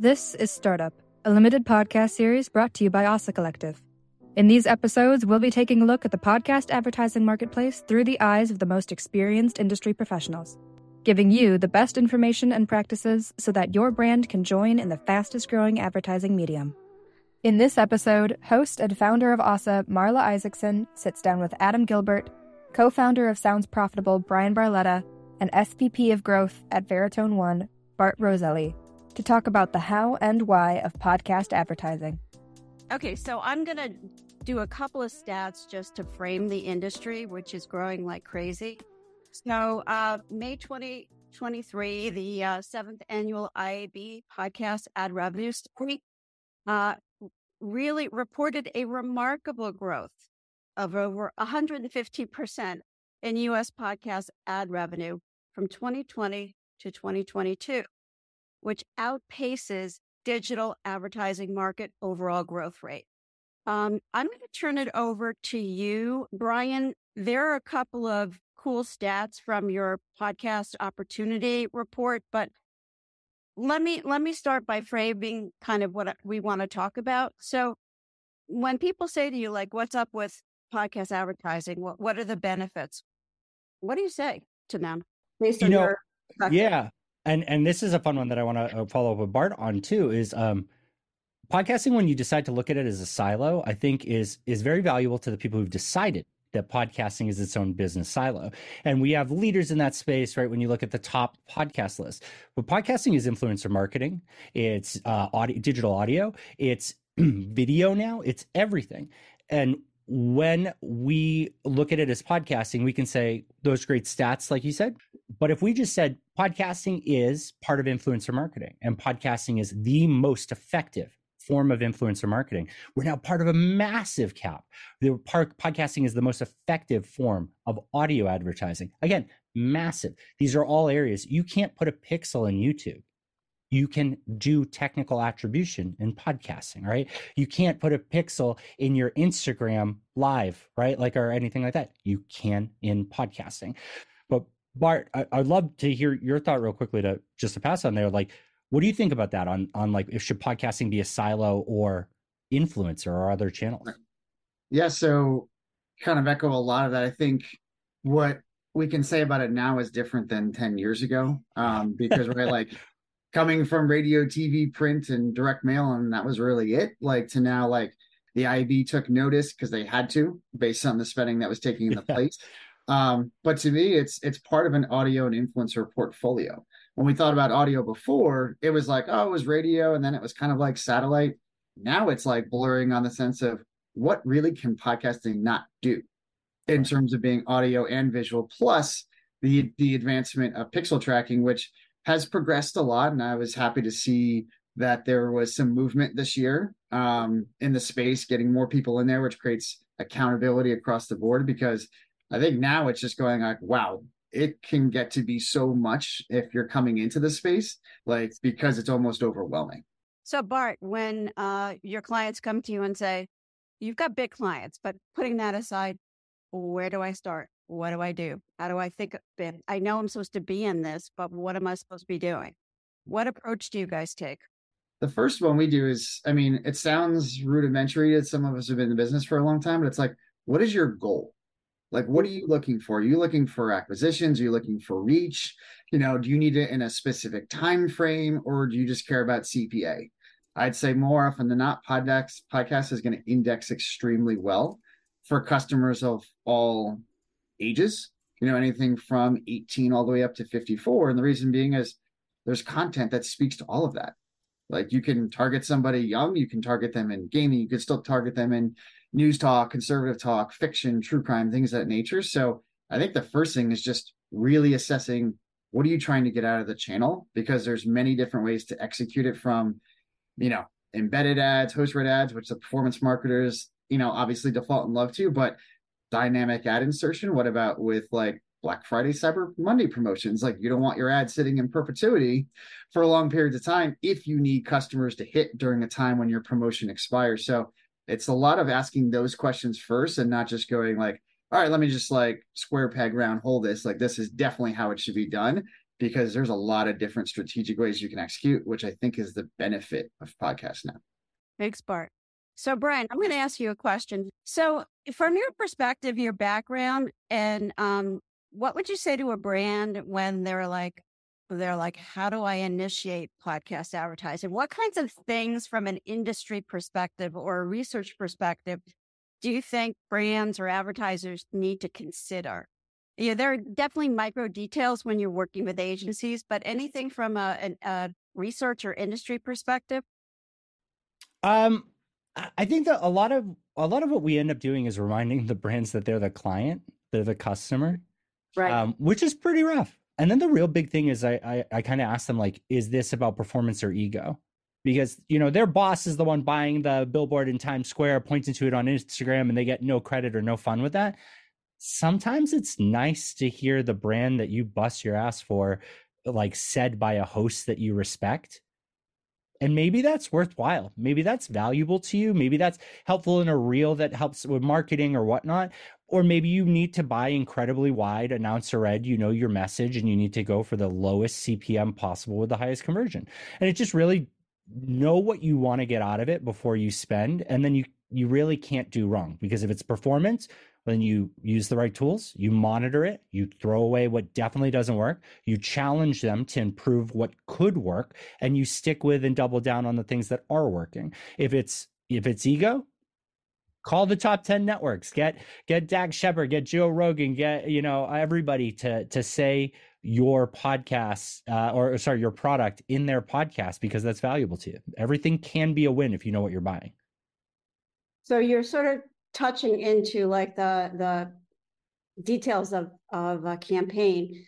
This is Startup, a limited podcast series brought to you by Ossa Collective. In these episodes, we'll be taking a look at the podcast advertising marketplace through the eyes of the most experienced industry professionals, giving you the best information and practices so that your brand can join in the fastest growing advertising medium. In this episode, host and founder of Asa, Marla Isackson, sits down with Adam Gilbert, co founder of Sounds Profitable, Bryan Barletta, and SVP of Growth at Veritone One, Bart Roselli, to talk about the how and why of podcast advertising. Okay, so I'm going to do a couple of stats just to frame the industry, which is growing like crazy. So, uh, May 2023, the uh, seventh annual IAB podcast ad revenue story uh, really reported a remarkable growth of over 150% in US podcast ad revenue from 2020 to 2022 which outpaces digital advertising market overall growth rate. Um, I'm going to turn it over to you, Bryan. There are a couple of cool stats from your podcast opportunity report, but let me let me start by framing kind of what we want to talk about. So, when people say to you, like, "What's up with podcast advertising? What what are the benefits?" What do you say to them based on you know, your? Yeah, and and this is a fun one that I want to uh, follow up with Bart on too. Is um, podcasting when you decide to look at it as a silo, I think is is very valuable to the people who've decided that podcasting is its own business silo. And we have leaders in that space, right? When you look at the top podcast list, but podcasting is influencer marketing, it's uh, audio, digital audio, it's video now, it's everything. And when we look at it as podcasting, we can say those great stats, like you said. But if we just said podcasting is part of influencer marketing and podcasting is the most effective form of influencer marketing, we're now part of a massive cap. The part, podcasting is the most effective form of audio advertising. Again, massive. These are all areas you can't put a pixel in YouTube you can do technical attribution in podcasting, right? You can't put a pixel in your Instagram live, right? Like, or anything like that. You can in podcasting. But Bart, I, would love to hear your thought real quickly to just to pass on there. Like, what do you think about that on, on like, if should podcasting be a silo or influencer or other channels? Yeah. So kind of echo a lot of that. I think what we can say about it now is different than 10 years ago um, because we're like coming from radio, TV, print, and direct mail, and that was really it. Like to now, like the IAB took notice because they had to, based on the spending that was taking in the place. Um, but to me, it's it's part of an audio and influencer portfolio. When we thought about audio before, it was like, oh, it was radio, and then it was kind of like satellite. Now it's like blurring on the sense of what really can podcasting not do in terms of being audio and visual, plus the the advancement of pixel tracking, which has progressed a lot, and I was happy to see that there was some movement this year um, in the space, getting more people in there, which creates accountability across the board. Because I think now it's just going like, wow, it can get to be so much if you're coming into the space, like because it's almost overwhelming. So Bart, when uh, your clients come to you and say, "You've got big clients," but putting that aside, where do I start? What do I do? How do I think? I know I'm supposed to be in this, but what am I supposed to be doing? What approach do you guys take? The first one we do is, I mean, it sounds rudimentary to some of us who've been in the business for a long time, but it's like, what is your goal? Like, what are you looking for? Are you looking for acquisitions? Are you looking for reach? You know, do you need it in a specific time frame or do you just care about CPA? I'd say more often than not, podcast podcast is going to index extremely well for customers of all ages, you know, anything from 18 all the way up to 54. And the reason being is there's content that speaks to all of that. Like you can target somebody young, you can target them in gaming, you can still target them in news talk, conservative talk, fiction, true crime, things of that nature. So I think the first thing is just really assessing what are you trying to get out of the channel because there's many different ways to execute it from, you know, embedded ads, host read ads, which the performance marketers, you know, obviously default and love to, but dynamic ad insertion? What about with like Black Friday, Cyber Monday promotions? Like you don't want your ad sitting in perpetuity for long periods of time if you need customers to hit during a time when your promotion expires. So it's a lot of asking those questions first and not just going like, all right, let me just like square peg round hole this. Like this is definitely how it should be done. because there's a lot of different strategic ways you can execute, which I think is the benefit of podcast now. Thanks, Bart. So, Bryan, I'm going to ask you a question. So, from your perspective, your background, and um, what would you say to a brand when they're like, they're like, how do I initiate podcast advertising? What kinds of things from an industry perspective or a research perspective do you think brands or advertisers need to consider? Yeah, there are definitely micro details when you're working with agencies, but anything from a, a, a research or industry perspective? Um, I think that a lot of a lot of what we end up doing is reminding the brands that they're the client, they're the customer, right? Um, which is pretty rough. And then the real big thing is I I, I kind of ask them like, is this about performance or ego? Because you know their boss is the one buying the billboard in Times Square, pointing to it on Instagram, and they get no credit or no fun with that. Sometimes it's nice to hear the brand that you bust your ass for, like said by a host that you respect and maybe that's worthwhile. Maybe that's valuable to you. Maybe that's helpful in a reel that helps with marketing or whatnot. Or maybe you need to buy incredibly wide announcer ed. You know your message and you need to go for the lowest cpm possible with the highest conversion. And it just really know what you want to get out of it before you spend. And then you you really can't do wrong because if it's performance then you use the right tools, you monitor it, you throw away what definitely doesn't work, you challenge them to improve what could work, and you stick with and double down on the things that are working. If it's if it's ego, call the top 10 networks. Get get Dax Shepard get joe rogan get you know everybody to to say your podcast uh, or sorry your product in their podcast because that's valuable to you. Everything can be a win if you know what you're buying. So you're sort of touching into like the the details of of a campaign.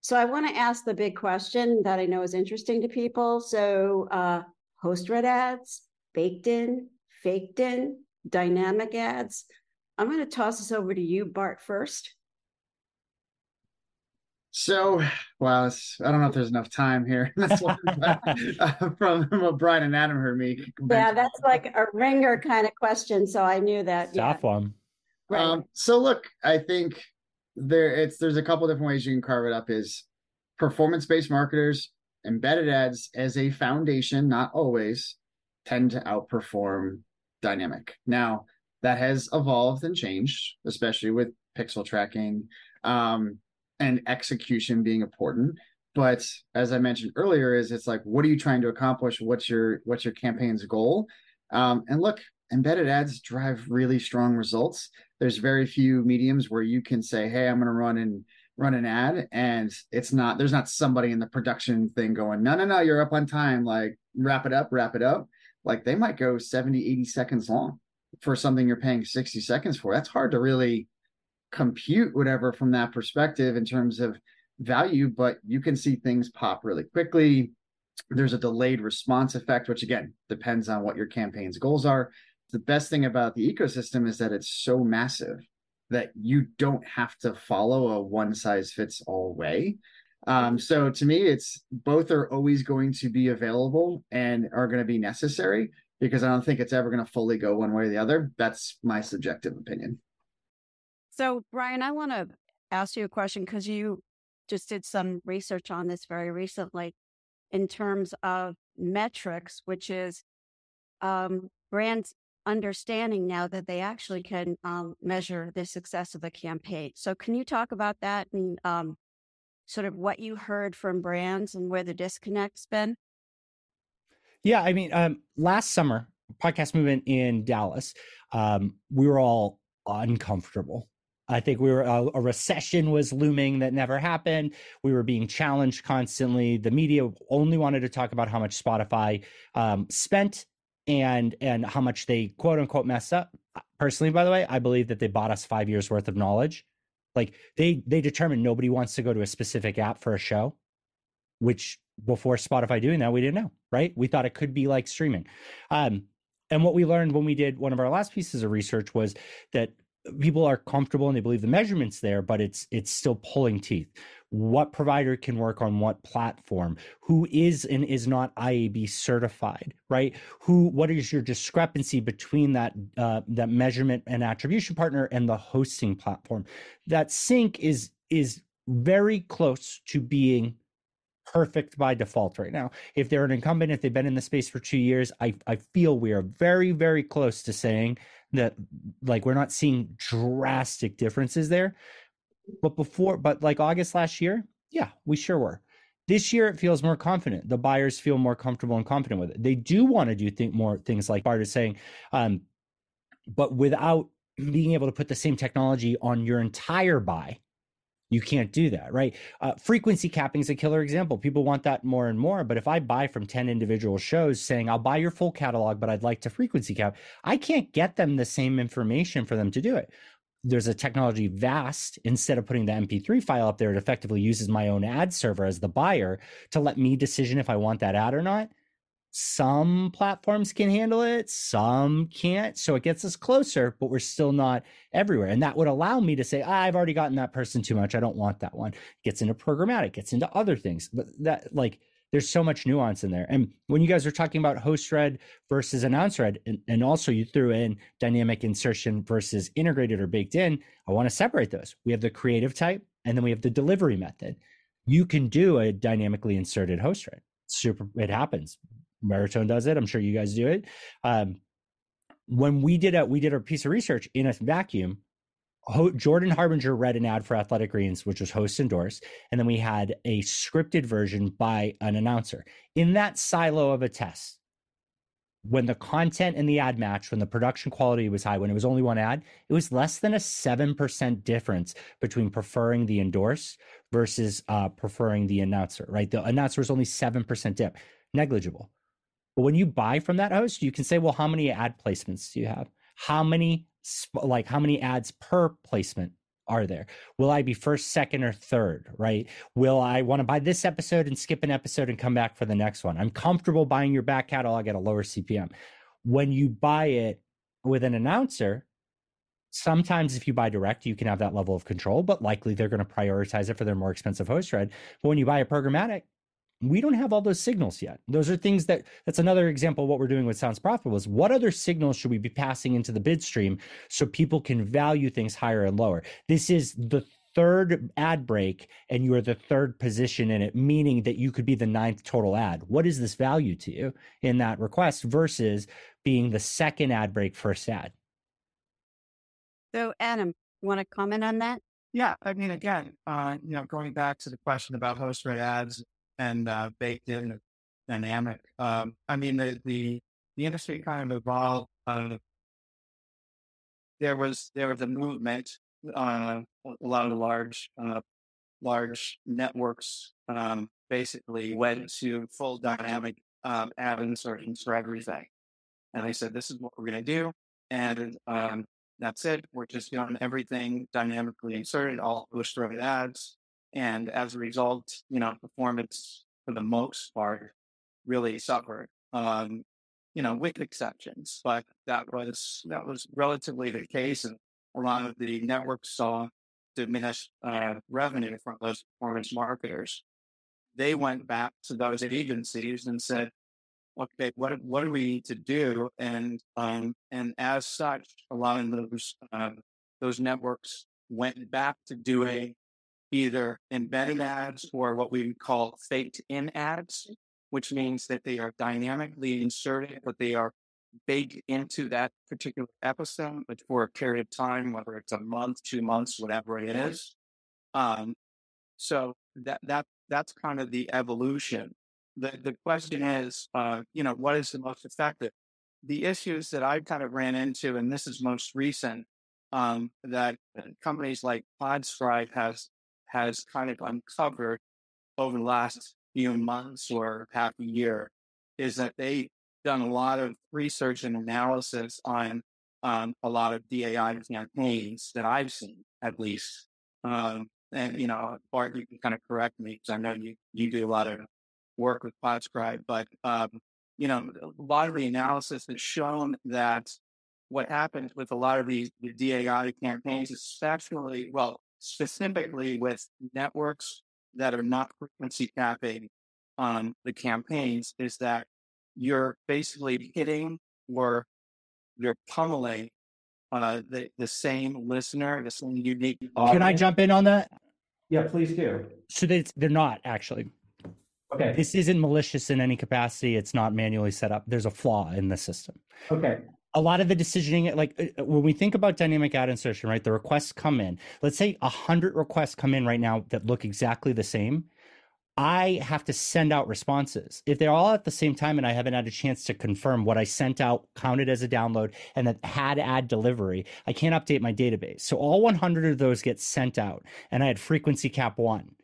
So I want to ask the big question that I know is interesting to people. So uh, host read ads, baked in, faked in, dynamic ads. I'm going to toss this over to you, Bart, first. So, well, I don't know if there's enough time here. That's what, uh, from what Bryan and Adam heard me. Yeah, that's like a ringer kind of question. So I knew that. Tough yeah. one. Right. Um, so look, I think there it's there's a couple different ways you can carve it up. Is performance-based marketers embedded ads as a foundation, not always, tend to outperform dynamic. Now that has evolved and changed, especially with pixel tracking. Um, and execution being important. But as i mentioned earlier is it's like what are you trying to accomplish? What's your what's your campaign's goal? Um, and look embedded ads drive really strong results. There's very few mediums where you can say hey i'm going to run and run an ad and it's not there's not somebody in the production thing going no no no you're up on time. Like wrap it up wrap it up. Like they might go 70 80 seconds long for something you're paying 60 seconds for. That's hard to really compute whatever from that perspective in terms of value, but you can see things pop really quickly. There's a delayed response effect, which again depends on what your campaign's goals are. The best thing about the ecosystem is that it's so massive that you don't have to follow a one size fits all way. Um, so to me, it's both are always going to be available and are going to be necessary because I don't think it's ever going to fully go one way or the other. That's my subjective opinion. So, Bryan, I want to ask you a question because you just did some research on this very recently in terms of metrics, which is um, brands understanding now that they actually can um, measure the success of a campaign. So, can you talk about that and um, sort of what you heard from brands and where the disconnect's been? Yeah, I mean, um, last summer, podcast movement in Dallas, um, we were all uncomfortable I think we were a, uh, a, recession was looming that never happened. We were being challenged constantly. The media only wanted to talk about how much Spotify um, spent and and how much they quote unquote messed up. Personally, by the way, I believe that they bought us five years worth of knowledge. Like they they determined nobody wants to go to a specific app for a show, which before Spotify doing that we didn't know. Right? We thought it could be like streaming. Um, and what we learned when we did one of our last pieces of research was that people are comfortable and they believe the measurements there but it's it's still pulling teeth. What provider can work on what platform? Who is and is not iab certified right? Who what is your discrepancy between that uh, that measurement and attribution partner and the hosting platform? That sync is is very close to being perfect by default right now. If they're an incumbent, if they've been in the space for two years, I, I feel we are very, very close to saying that like we're not seeing drastic differences there. But before, but like August last year, yeah, we sure were. This year, it feels more confident. The buyers feel more comfortable and confident with it. They do want to do think more things like Bart is saying, um, but without being able to put the same technology on your entire buy you can't do that right? Uh, frequency capping is a killer example. People want that more and more but if i buy from 10 individual shows saying i'll buy your full catalog but i'd like to frequency cap i can't get them the same information for them to do it. There's a technology vast instead of putting the mp3 file up there it effectively uses my own ad server as the buyer to let me decision if i want that ad or not some platforms can handle it, some can't. So it gets us closer, but we're still not everywhere. And that would allow me to say, ah, I've already gotten that person too much. I don't want that one. Gets into programmatic, gets into other things. But that, like, there's so much nuance in there. And when you guys are talking about host read versus announcer read, and, and also you threw in dynamic insertion versus integrated or baked in, I want to separate those. We have the creative type, and then we have the delivery method. You can do a dynamically inserted host read. Super, it happens Veritone does it. I'm sure you guys do it. Um, when we did a we did a piece of research in a vacuum. Ho- Jordan Harbinger read an ad for Athletic Greens, which was host endorsed, and then we had a scripted version by an announcer. In that silo of a test, when the content and the ad matched, when the production quality was high, when it was only one ad, it was less than a 7% difference between preferring the endorse versus uh, preferring the announcer, right? The announcer was only 7% dip, negligible. But when you buy from that host, you can say, well, how many ad placements do you have? How many, like, how many ads per placement are there? Will I be first, second, or third, right? Will I want to buy this episode and skip an episode and come back for the next one? I'm comfortable buying your back catalog at a lower CPM. When you buy it with an announcer, sometimes if you buy direct, you can have that level of control, but likely they're going to prioritize it for their more expensive host read. But when you buy a programmatic, we don't have all those signals yet. Those are things that that's another example of what we're doing with sounds profitable is what other signals should we be passing into the bid stream so people can value things higher and lower? This is the third ad break and you are the third position in it meaning that you could be the ninth total ad. What is this value to you in that request versus being the second ad break first ad? So adam want to comment on that? Yeah i mean again uh, you know going back to the question about host read ads and uh, baked in dynamic. Um, I mean, the, the, the industry kind of evolved. Uh, there was there was a movement. Uh, a lot of large uh, large networks um, basically went to full dynamic um, ad insertions for everything, and they said, "This is what we're going to do," and um, that's it. We're just doing everything dynamically inserted, all push through ads. And as a result, you know, performance for the most part really suffered. Um, you know, with exceptions, but that was that was relatively the case, and a lot of the networks saw diminished uh, revenue from those performance marketers. They went back to those agencies and said, "Okay, what what do we need to do?" And um, and as such, a lot of those uh, those networks went back to doing either embedded ads or what we call faked in ads, which means that they are dynamically inserted, but they are baked into that particular episode but for a period of time, whether it's a month, two months, whatever it is. Um, so that that that's kind of the evolution. The the question is, uh, you know, what is the most effective? The issues that I've kind of ran into, and this is most recent, um, that companies like Podscribe has has kind of uncovered over the last few months or half a year is that they've done a lot of research and analysis on um, a lot of DAI campaigns that I've seen, at least. Um, and, you know, Bart, you can kind of correct me because I know you, you do a lot of work with Podscribe, but, um, you know, a lot of the analysis has shown that what happens with a lot of these the DAI campaigns, especially, well, specifically with networks that are not frequency capping on the campaigns is that you're basically hitting or you're pummeling uh, the, the same listener, the same unique. Audience. Can I jump in on that? Yeah, please do. So they, they're not actually. Okay. This isn't malicious in any capacity. It's not manually set up. There's a flaw in the system. Okay. A lot of the decisioning, like uh, uh, when we think about dynamic ad insertion, right? The requests come in. Let's say a hundred requests come in right now that look exactly the same. I have to send out responses. If they're all at the same time and I haven't had a chance to confirm what I sent out counted as a download and that had ad delivery, I can't update my database. So all 100 of those get sent out and I had frequency cap one.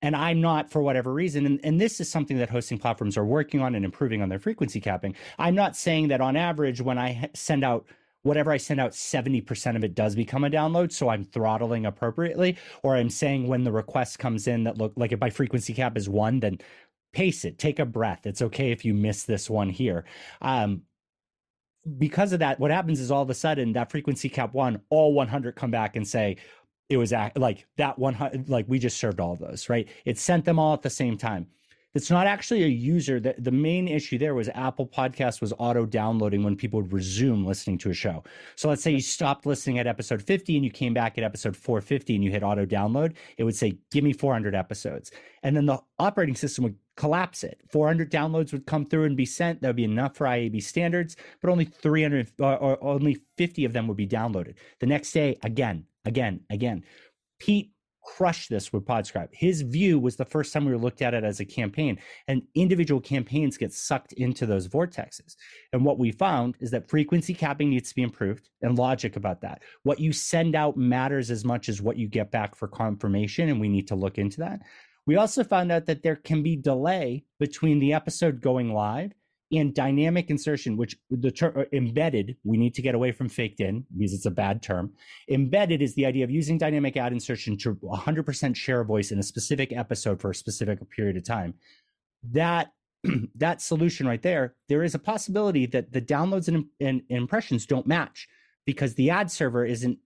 And I'm not for whatever reason. And, and this is something that hosting platforms are working on and improving on their frequency capping. I'm not saying that on average, when I send out whatever I send out, 70% of it does become a download. So I'm throttling appropriately. Or I'm saying when the request comes in that look like if my frequency cap is one, then pace it, take a breath. It's okay if you miss this one here. Um, because of that, what happens is all of a sudden that frequency cap one, all 100 come back and say, it was like that one, like we just served all those, right? It sent them all at the same time. It's not actually a user that the main issue there was apple podcast was auto downloading when people would resume listening to a show. So let's say you stopped listening at episode 50 and you came back at episode 450 and you hit auto download it would say give me 400 episodes. And then the operating system would collapse it. 400 downloads would come through and be sent. That would be enough for iab standards but only 300 or, uh, or only 50 of them would be downloaded. The next day again again again pete crushed this with Podscribe. His view was the first time we looked at it as a campaign, and individual campaigns get sucked into those vortexes. And what we found is that frequency capping needs to be improved and logic about that. What you send out matters as much as what you get back for confirmation, and we need to look into that. We also found out that there can be delay between the episode going live and dynamic insertion, which the term uh, embedded, we need to get away from faked in because it's a bad term. Embedded is the idea of using dynamic ad insertion to 100% share a voice in a specific episode for a specific period of time. That that solution right there, there is a possibility that the downloads and, and, and impressions don't match because the ad server isn't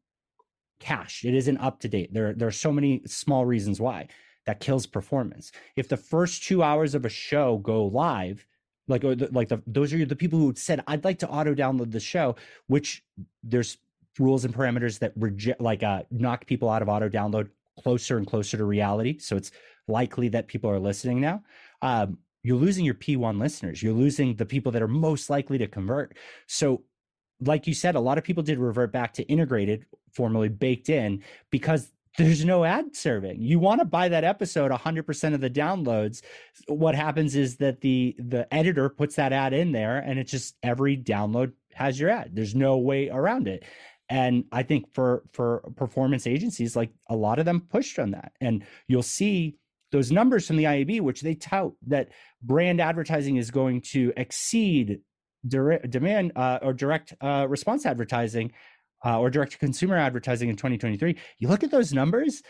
cached. It isn't up to date. There, there are so many small reasons why that kills performance. If the first two hours of a show go live like or the, like the, those are the people who said i'd like to auto download the show which there's rules and parameters that reject like uh knock people out of auto download closer and closer to reality so it's likely that people are listening now. Um, you're losing your p1 listeners. You're losing the people that are most likely to convert. So like you said a lot of people did revert back to integrated formerly baked in because there's no ad serving. You want to buy that episode 100% of the downloads. What happens is that the the editor puts that ad in there and it's just every download has your ad. There's no way around it. And I think for for performance agencies like a lot of them pushed on that. And you'll see those numbers from the IAB which they tout that brand advertising is going to exceed direct demand uh, or direct uh, response advertising uh, or direct to consumer advertising in 2023, you look at those numbers,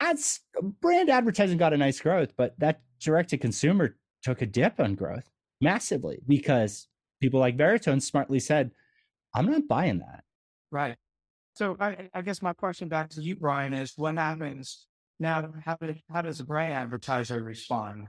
ads brand advertising got a nice growth, but that direct to consumer took a dip on growth massively because people like Veritone smartly said, I'm not buying that. Right. So I, I guess my question back to you, Bryan, is what happens now? How, how does a brand advertiser respond?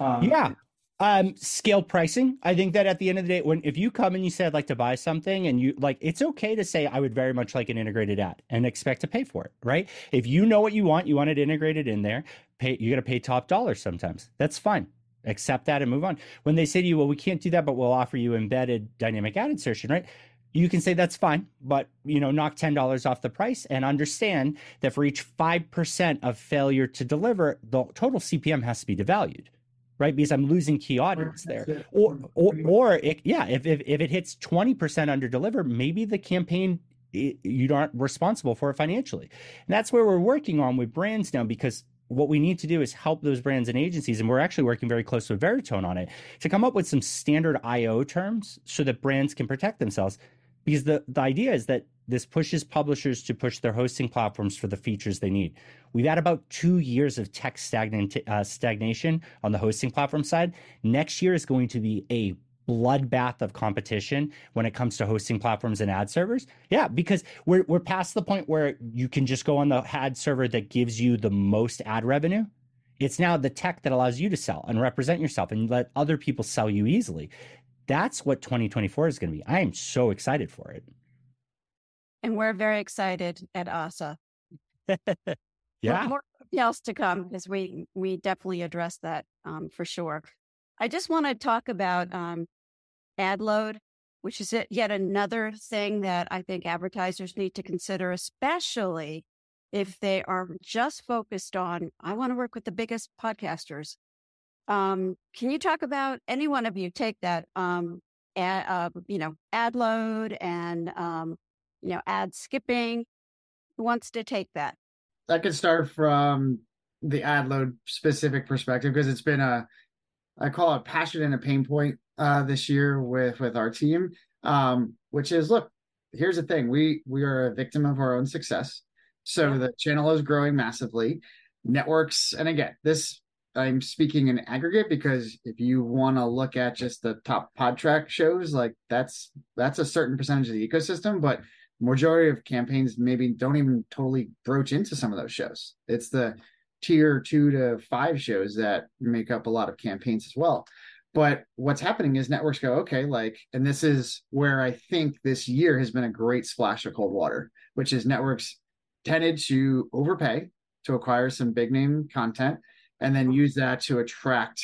Um, yeah. Um, scale pricing. I think that at the end of the day, when if you come and you say I'd like to buy something, and you like, it's okay to say I would very much like an integrated ad and expect to pay for it, right? If you know what you want, you want it integrated in there. Pay, you got to pay top dollar sometimes. That's fine. Accept that and move on. When they say to you, well, we can't do that, but we'll offer you embedded dynamic ad insertion, right? you can say that's fine, but you know, knock ten dollars off the price and understand that for each five percent of failure to deliver, the total CPM has to be devalued right? Because I'm losing key audience there. Or, or, or it, yeah, if, if, if it hits 20% under deliver, maybe the campaign, you aren't responsible for it financially. And that's where we're working on with brands now because what we need to do is help those brands and agencies, and we're actually working very close with Veritone on it to come up with some standard IO terms so that brands can protect themselves. Because the, the idea is that this pushes publishers to push their hosting platforms for the features they need. We've had about two years of tech stagnant, uh, stagnation on the hosting platform side. Next year is going to be a bloodbath of competition when it comes to hosting platforms and ad servers. Yeah, because we're we're past the point where you can just go on the ad server that gives you the most ad revenue. It's now the tech that allows you to sell and represent yourself and let other people sell you easily. That's what 2024 is going to be. I am so excited for it. And we're very excited at Ossa. yeah. More, else to come because we we definitely address that um, for sure. I just want to talk about um, ad load, which is yet another thing that I think advertisers need to consider, especially if they are just focused on I want to work with the biggest podcasters. Um, can you talk about any one of you take that um, ad, uh, you know ad load and um, you know ad skipping? Who wants to take that? I could start from the ad load specific perspective because it's been a I call it passion and a pain point uh, this year with with our team, um, which is look. Here's the thing: we we are a victim of our own success. So yeah. the channel is growing massively. Networks, and again, this I'm speaking in aggregate because if you want to look at just the top Podtrac shows, like that's that's a certain percentage of the ecosystem, but majority of campaigns maybe don't even totally broach into some of those shows. It's the tier two to five shows that make up a lot of campaigns as well. But what's happening is networks go, okay, like, and this is where I think this year has been a great splash of cold water, which is networks tended to overpay to acquire some big name content and then use that to attract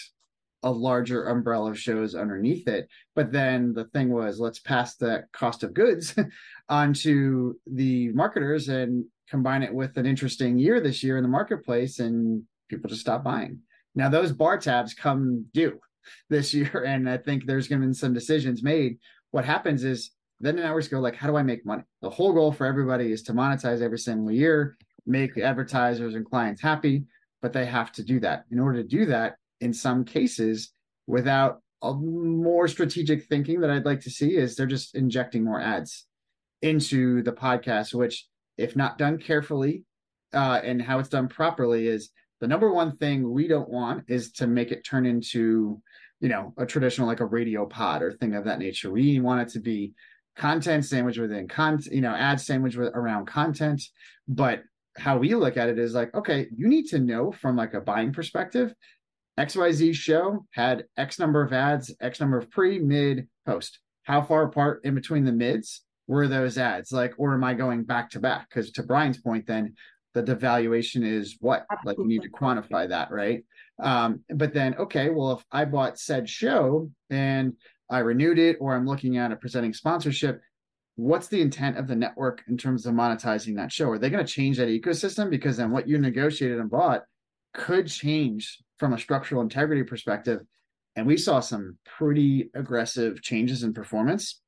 a larger umbrella of shows underneath it. But then the thing was, let's pass that cost of goods onto the marketers and combine it with an interesting year this year in the marketplace, and people just stop buying. Now those bar tabs come due this year, and I think there's going to be some decisions made. What happens is then the networks go like, how do I make money? The whole goal for everybody is to monetize every single year, make advertisers and clients happy but they have to do that. In order to do that, in some cases, without a more strategic thinking that I'd like to see, is they're just injecting more ads into the podcast, which, if not done carefully uh, and how it's done properly, is the number one thing we don't want is to make it turn into, you know, a traditional like a radio pod or thing of that nature. We want it to be content sandwich within content, you know, ad sandwich with, around content, but how we look at it is like, okay, you need to know from like a buying perspective, XYZ show had X number of ads, X number of pre, mid, post. How far apart in between the mids were those ads? Like, or am I going back to back? Because to Bryan's point, then the devaluation is what? Like you need to quantify that, right? Um, but then, okay, well, if I bought said show and I renewed it, or I'm looking at a presenting sponsorship, what's the intent of the network in terms of monetizing that show? Are they going to change that ecosystem? Because then what you negotiated and bought could change from a structural integrity perspective. And we saw some pretty aggressive changes in performance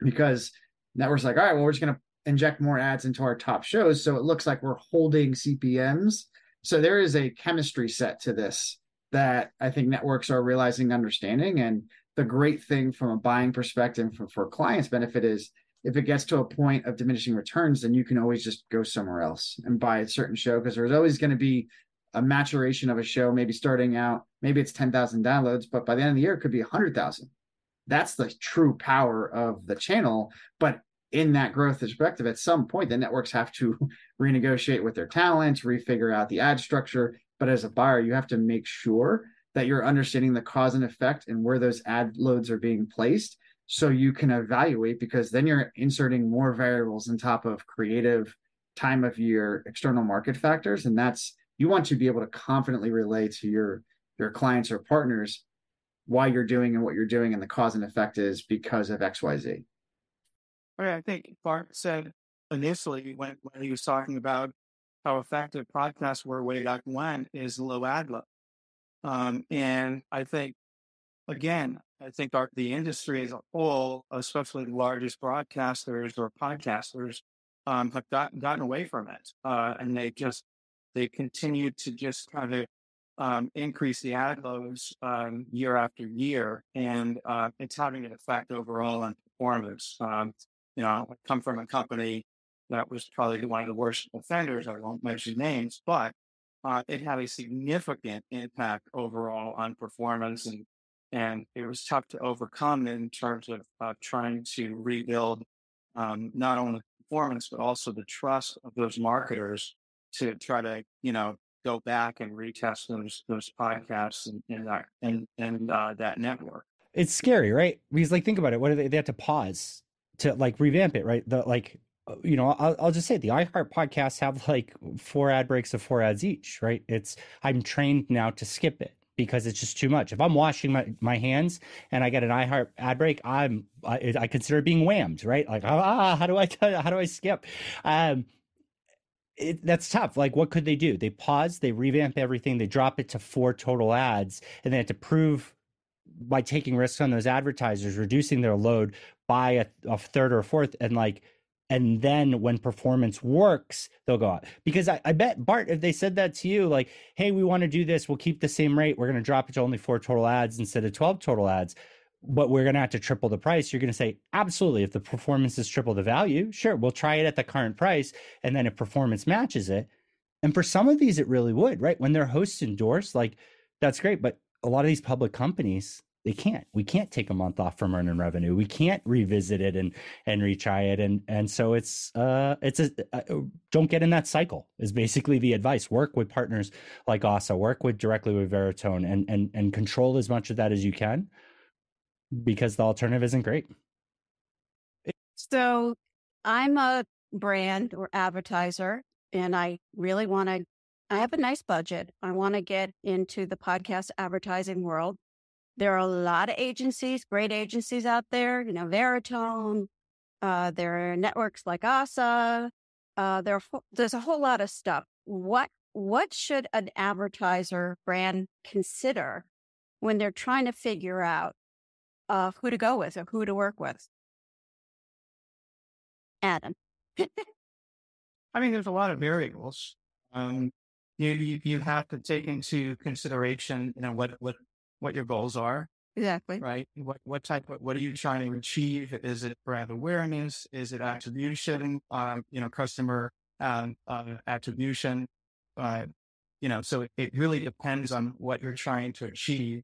because networks like, all right, well, we're just going to inject more ads into our top shows. So it looks like we're holding CPMs. So there is a chemistry set to this that I think networks are realizing, understanding. And the great thing from a buying perspective for, for clients benefit is if it gets to a point of diminishing returns, then you can always just go somewhere else and buy a certain show because there's always going to be a maturation of a show, maybe starting out, maybe it's 10,000 downloads, but by the end of the year, it could be 100,000. That's the true power of the channel. But in that growth perspective, at some point, the networks have to renegotiate with their talent, refigure out the ad structure. But as a buyer, you have to make sure that you're understanding the cause and effect and where those ad loads are being placed so you can evaluate because then you're inserting more variables on top of creative time of year external market factors and that's you want to be able to confidently relay to your your clients or partners why you're doing and what you're doing and the cause and effect is because of xyz okay, i think bart said initially when, when he was talking about how effective podcasts were way back when is low ad load. Um, and i think again I think our, the industry as a whole, especially the largest broadcasters or podcasters, um, have got, gotten away from it, uh, and they just they continue to just kind of um, increase the ad loads um, year after year, and uh, it's having an effect overall on performance. Um, you know, I come from a company that was probably one of the worst offenders. I won't mention names, but uh, it had a significant impact overall on performance and and it was tough to overcome in terms of uh, trying to rebuild um, not only performance but also the trust of those marketers to try to you know go back and retest those those podcasts and, and that and and uh, that network. It's scary, right? Because like think about it. What do they? They have to pause to like revamp it, right? The like you know, I'll, I'll just say the iHeart podcasts have like four ad breaks of four ads each, right? It's I'm trained now to skip it because it's just too much. If I'm washing my, my hands and I get an iHeart ad break, I'm I, I consider being whammed, right? Like ah, how do I how do I skip? Um, it, that's tough. Like, what could they do? They pause, they revamp everything, they drop it to four total ads, and they have to prove by taking risks on those advertisers, reducing their load by a, a third or a fourth, and like and then when performance works they'll go out because I, I, bet bart if they said that to you like hey we want to do this we'll keep the same rate we're going to drop it to only four total ads instead of 12 total ads but we're going to have to triple the price you're going to say absolutely if the performance is triple the value sure we'll try it at the current price and then if performance matches it. And for some of these it really would right? When their hosts endorse like that's great but a lot of these public companies they can't. We can't take a month off from earning revenue. We can't revisit it and and retry it and and so it's uh it's a uh, don't get in that cycle is basically the advice. Work with partners like Ossa work with directly with veritone and and and control as much of that as you can because the alternative isn't great so i'm a brand or advertiser and i really want to i have a nice budget i want to get into the podcast advertising world there are a lot of agencies, great agencies out there, you know, Veritone, uh, there are networks like Ossa. Uh, there are, there's a whole lot of stuff. What, what should an advertiser brand consider when they're trying to figure out uh, who to go with or who to work with? Adam. I mean, there's a lot of variables. Um, you, you, you have to take into consideration, you know, what, what what your goals are. Exactly. Right. What what type of what are you trying to achieve? Is it brand awareness? Is it attribution? Um, you know, customer um, uh, attribution. Uh, you know, so it, it really depends on what you're trying to achieve.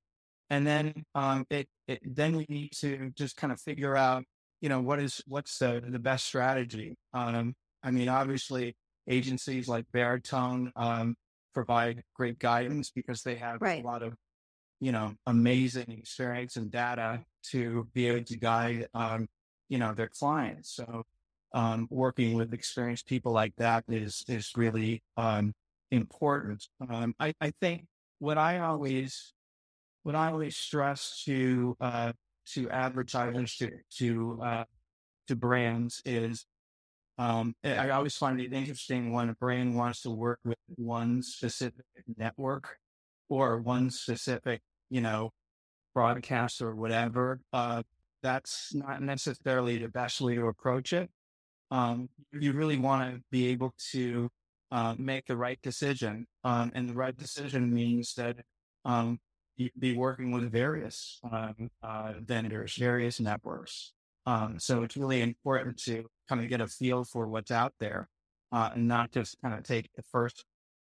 And then um, it, it then we need to just kind of figure out, you know, what is what's the the best strategy. Um, I mean, obviously, agencies like Veritone um, provide great guidance because they have right. a lot of you know, amazing experience and data to be able to guide, um, you know, their clients. So, um, working with experienced people like that is, is really, um, important. Um, I, I think what I always, what I always stress to, uh, to advertisers, to, to, uh, to brands is, um, I always find it interesting when a brand wants to work with one specific network or one specific you know, broadcast or whatever, uh, that's not necessarily the best way to approach it. Um, you really want to be able to uh, make the right decision. Um, and the right decision means that um, you be working with various um, uh, vendors, various networks. Um, so it's really important to kind of get a feel for what's out there uh, and not just kind of take the first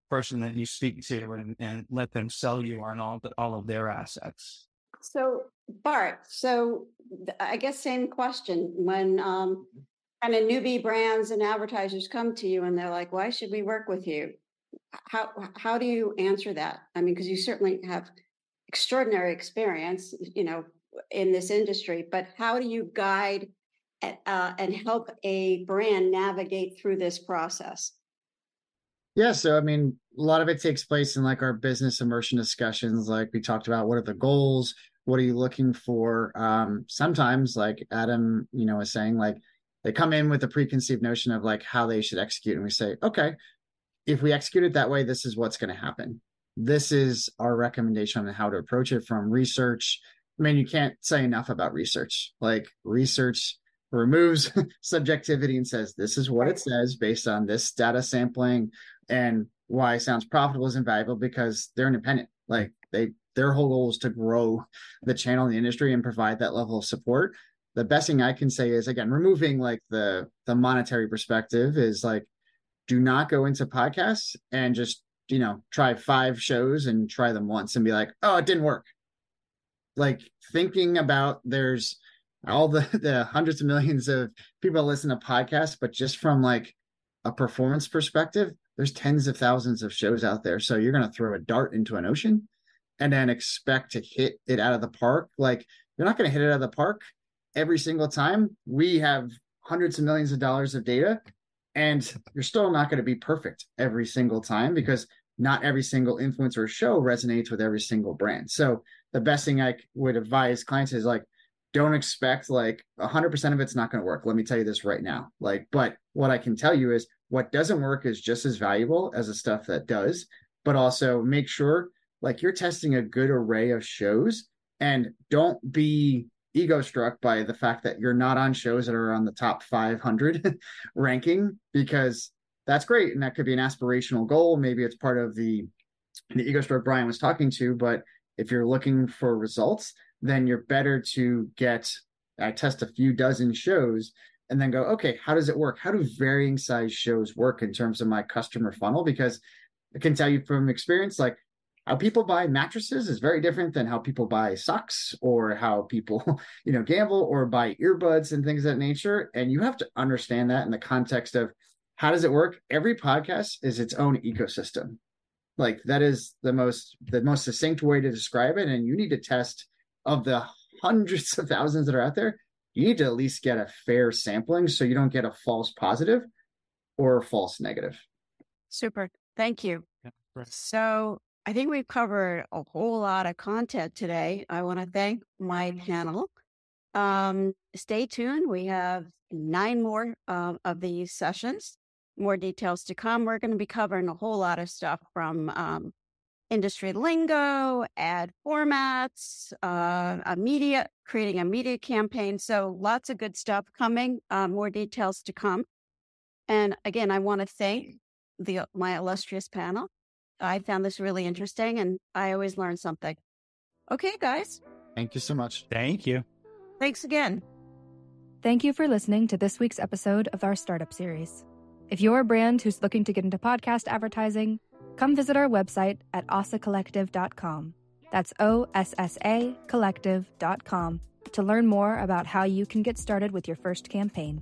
person that you speak to and, and let them sell you on all the, all of their assets. So Bart, so I guess same question when um, kind of newbie brands and advertisers come to you and they're like, "Why should we work with you?" How how do you answer that? I mean, because you certainly have extraordinary experience, you know, in this industry. But how do you guide uh, and help a brand navigate through this process? Yeah, so I mean, a lot of it takes place in like our business immersion discussions. Like we talked about, what are the goals? What are you looking for? Um, sometimes, like Adam, you know, was saying, like they come in with a preconceived notion of like how they should execute, and we say, okay, if we execute it that way, this is what's going to happen. This is our recommendation on how to approach it from research. I mean, you can't say enough about research. Like research removes subjectivity and says this is what it says based on this data sampling and why sounds profitable is invaluable because they're independent like they their whole goal is to grow the channel in the industry and provide that level of support the best thing i can say is again removing like the the monetary perspective is like do not go into podcasts and just you know try five shows and try them once and be like oh it didn't work. Like thinking about there's all the the hundreds of millions of people listen to podcasts but just from like a performance perspective there's tens of thousands of shows out there. So you're going to throw a dart into an ocean and then expect to hit it out of the park. Like you're not going to hit it out of the park every single time. We have hundreds of millions of dollars of data, and you're still not going to be perfect every single time because not every single influencer show resonates with every single brand. So the best thing I would advise clients is like, don't expect like 100% of it's not going to work. Let me tell you this right now. Like, but what I can tell you is what doesn't work is just as valuable as the stuff that does, but also make sure like you're testing a good array of shows and don't be ego struck by the fact that you're not on shows that are on the top 500 ranking because that's great and that could be an aspirational goal. Maybe it's part of the the ego struck Bryan was talking to but if you're looking for results then you're better to get i test a few dozen shows and then go okay how does it work? How do varying size shows work in terms of my customer funnel? Because i can tell you from experience like how people buy mattresses is very different than how people buy socks or how people you know gamble or buy earbuds and things of that nature. And you have to understand that in the context of how does it work? Every podcast is its own ecosystem. Like that is the most the most succinct way to describe it. And you need to test of the hundreds of thousands that are out there you need to at least get a fair sampling so you don't get a false positive or a false negative. Super. Thank you. Yeah, right. so I think we've covered a whole lot of content today. I want to thank my panel. Um, stay tuned. We have nine more uh, of these sessions. More details to come. We're going to be covering a whole lot of stuff from um, industry lingo, ad formats, uh, a media, creating a media campaign. So lots of good stuff coming. Uh, more details to come. And again, I want to thank the my illustrious panel. I found this really interesting and I always learn something. Okay, guys. Thank you so much. Thank you. Thanks again. Thank you for listening to this week's episode of our startup series. If you're a brand who's looking to get into podcast advertising, come visit our website at ossacollective.com. That's O S S A collective.com to learn more about how you can get started with your first campaign.